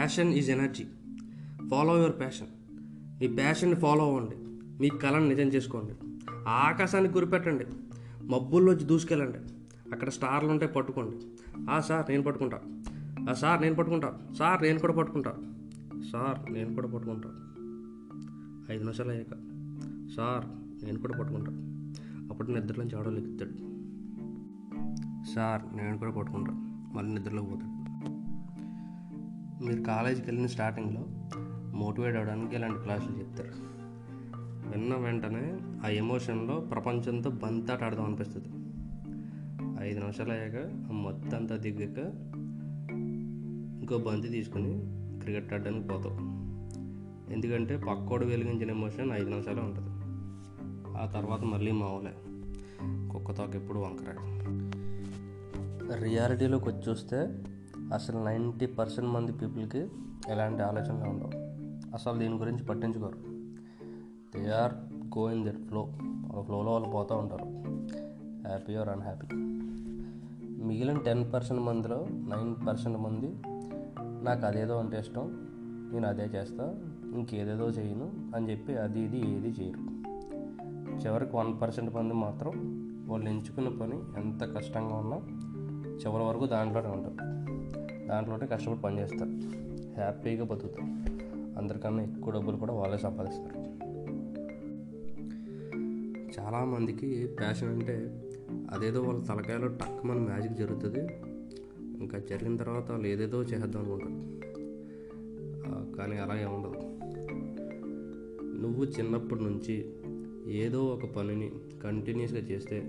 Passion is energy follow your passion మీ ప్యాషన్ని follow అవ్వండి. మీ కళను నిజం చేసుకోండి. ఆ ఆకాశానికి గురిపెట్టండి. మబ్బుల్లోంచి దూసుకెళ్ళండి. అక్కడ స్టార్లు ఉంటే పట్టుకోండి. ఆ సార్ నేను పట్టుకుంటా. ఆ సార్ నేను పట్టుకుంటా. సార్ నేను కూడా పట్టుకుంటా. సార్ నేను కూడా పట్టుకుంటా. ఐదు నిమిషాలు అయ్యాక సార్ నేను కూడా పట్టుకుంటా. అప్పుడు నిద్రలోంచి ఆడోళ్ళు ఎక్కుతాడు సార్ నేను కూడా పట్టుకుంటా. మళ్ళీ నిద్రలోకి పోతాడు. మీరు కాలేజీకి వెళ్ళిన స్టార్టింగ్లో మోటివేట్ అవ్వడానికి ఇలాంటి క్లాసులు చెప్తారు. విన్న వెంటనే ఆ ఎమోషన్లో ప్రపంచంతో బంతాట ఆడదాం అనిపిస్తుంది. ఐదు నిమిషాలు అయ్యాక ఆ మొత్తం అంతా దిగాక ఇంకో బంతి తీసుకుని క్రికెట్ ఆడడానికి పోతాం. ఎందుకంటే పక్కోడు వెలిగించిన ఎమోషన్ ఐదు నిమిషాలే ఉంటుంది. ఆ తర్వాత మళ్ళీ మామూలే కుక్కతోక ఎప్పుడు వంకర రియాలిటీలోకి వచ్చి చూస్తే అసలు నైంటీ పర్సెంట్ మంది పీపుల్కి ఎలాంటి ఆలోచనలు ఉండవు. అసలు దీని గురించి పట్టించుకోరు. They are going that flow ఆ ఫ్లోలో వాళ్ళు పోతూ ఉంటారు. హ్యాపీ ఆర్ అన్హ్యాపీ మిగిలిన టెన్ పర్సెంట్ మందిలో నైన్ పర్సెంట్ మంది నాకు అదేదో అంటే ఇష్టం. నేను అదే చేస్తా. ఇంకేదేదో చేయను అని చెప్పి అది ఇది ఏది చేయరు. చివరికి వన్ పర్సెంట్ మంది మాత్రం వాళ్ళు ఎంచుకున్న పని ఎంత కష్టంగా ఉన్నా చివరి వరకు దాంట్లోనే ఉంటారు. దాంట్లోనే కష్టపడి పనిచేస్తారు. హ్యాపీగా బతుకుతారు. అందరికన్నా ఎక్కువ డబ్బులు కూడా వాళ్ళే సంపాదిస్తారు. చాలామందికి ప్యాషన్ అంటే అదేదో వాళ్ళ తలకాయలో టక్మని మ్యాజిక్ జరుగుతుంది. ఇంకా జరిగిన తర్వాత వాళ్ళు ఏదేదో చేద్దాం అనుకుంటారు. కానీ అలా ఉండదు. నువ్వు చిన్నప్పటి నుంచి ఏదో ఒక పనిని కంటిన్యూస్గా చేస్తే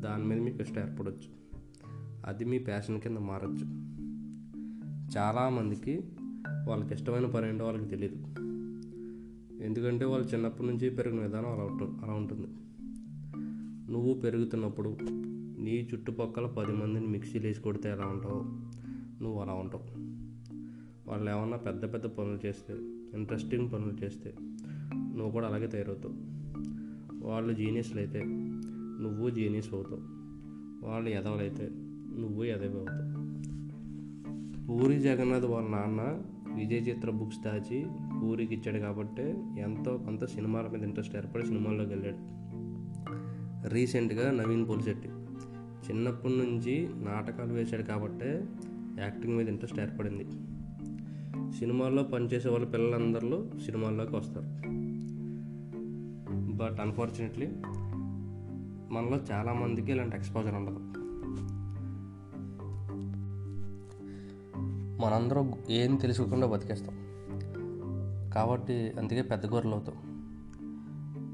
దాని మీద మీకు ఇష్టం ఏర్పడవచ్చు అది మీ ప్యాషన్ కింద మారచ్చు. చాలామందికి వాళ్ళకి ఇష్టమైన పని ఏంటో వాళ్ళకి తెలియదు ఎందుకంటే వాళ్ళు చిన్నప్పటి నుంచి పెరిగిన విధానం అలా ఉంటుంది అలా ఉంటుంది. నువ్వు పెరుగుతున్నప్పుడు నీ చుట్టుపక్కల పది మందిని మిక్సీలు వేసి కొడితే ఎలా ఉంటావు? నువ్వు అలా ఉంటావు. వాళ్ళు ఏమన్నా పెద్ద పెద్ద పనులు చేస్తే ఇంట్రెస్టింగ్ పనులు చేస్తే నువ్వు కూడా అలాగే తయారవుతావు. వాళ్ళు జీనియస్లు అయితే నువ్వు జీనియస్ అవుతావు. వాళ్ళు ఎదవలైతే నువ్వు ఎదవి అవుతావు పూరి జగన్నాథ్ వాళ్ళ నాన్న విజయ్ చిత్ర బుక్స్ దాచి పూరికి ఇచ్చాడు కాబట్టి ఎంతో కొంత సినిమాల మీద ఇంట్రెస్ట్ ఏర్పడి సినిమాల్లోకి వెళ్ళాడు. రీసెంట్గా నవీన్ పోలిశెట్టి చిన్నప్పటి నుంచి నాటకాలు వేశాడు కాబట్టే యాక్టింగ్ మీద ఇంట్రెస్ట్ ఏర్పడింది. సినిమాల్లో పనిచేసే వాళ్ళ పిల్లలందరూ సినిమాల్లోకి వస్తారు. బట్ అన్ఫార్చునేట్లీ మనలో చాలామందికి ఇలాంటి ఎక్స్పోజర్ ఉండదు. మనందరం ఏం తెలుసుకోకుండా బతికేస్తాం. కాబట్టి అందుకే పెద్ద గొర్రెలు అవుతాం.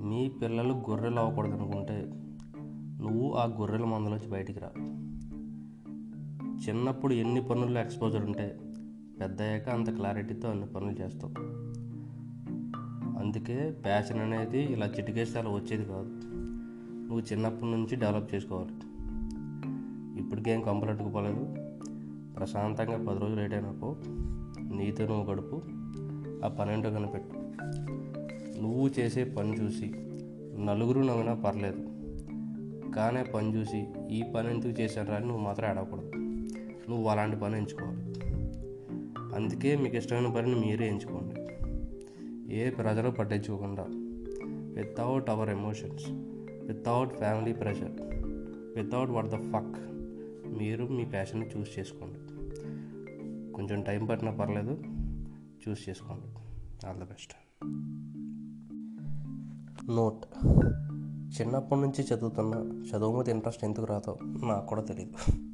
మీ పిల్లలు గొర్రెలు అవ్వకూడదు అనుకుంటే నువ్వు ఆ గొర్రెల మందలోంచి బయటికి రా. చిన్నప్పుడు ఎన్ని పనుల్లో ఎక్స్పోజర్ ఉంటే పెద్ద అయ్యాక అంత క్లారిటీతో అన్ని పనులు చేస్తావు అందుకే ప్యాషన్ అనేది ఇలా చిటికేస్తే అలా వచ్చేది కాదు. నువ్వు చిన్నప్పటి నుంచి డెవలప్ చేసుకోవాలి. ఇప్పటికేం కంపల్ పోలేదు. ప్రశాంతంగా పది రోజులు లేట్ అయినాకో నీతో నువ్వు గడుపు ఆ పన్నెండు కనిపెట్టు. నువ్వు చేసే పని చూసి నలుగురు నవ్వినా పర్లేదు కానీ పని చూసి ఈ పని ఎందుకు చేశాను అని నువ్వు మాత్రం ఆడకూడదు నువ్వు అలాంటి పని ఎంచుకోవాలి. అందుకే మీకు ఇష్టమైన పనిని మీరే ఎంచుకోండి. ఏ ప్రజలు పట్టించుకోకుండా without our emotions without family pressure without what the fuck మీరు మీ ప్యాషన్ని చూస్ చేసుకోండి. కొంచెం టైం పట్టినా పర్లేదు చూస్ చేసుకోండి. ఆల్ ద బెస్ట్ నోట్ చిన్నప్పటి నుంచి చదువుతున్న చదువు మీద ఇంట్రెస్ట్ ఎందుకు రాదో నాకు కూడా తెలియదు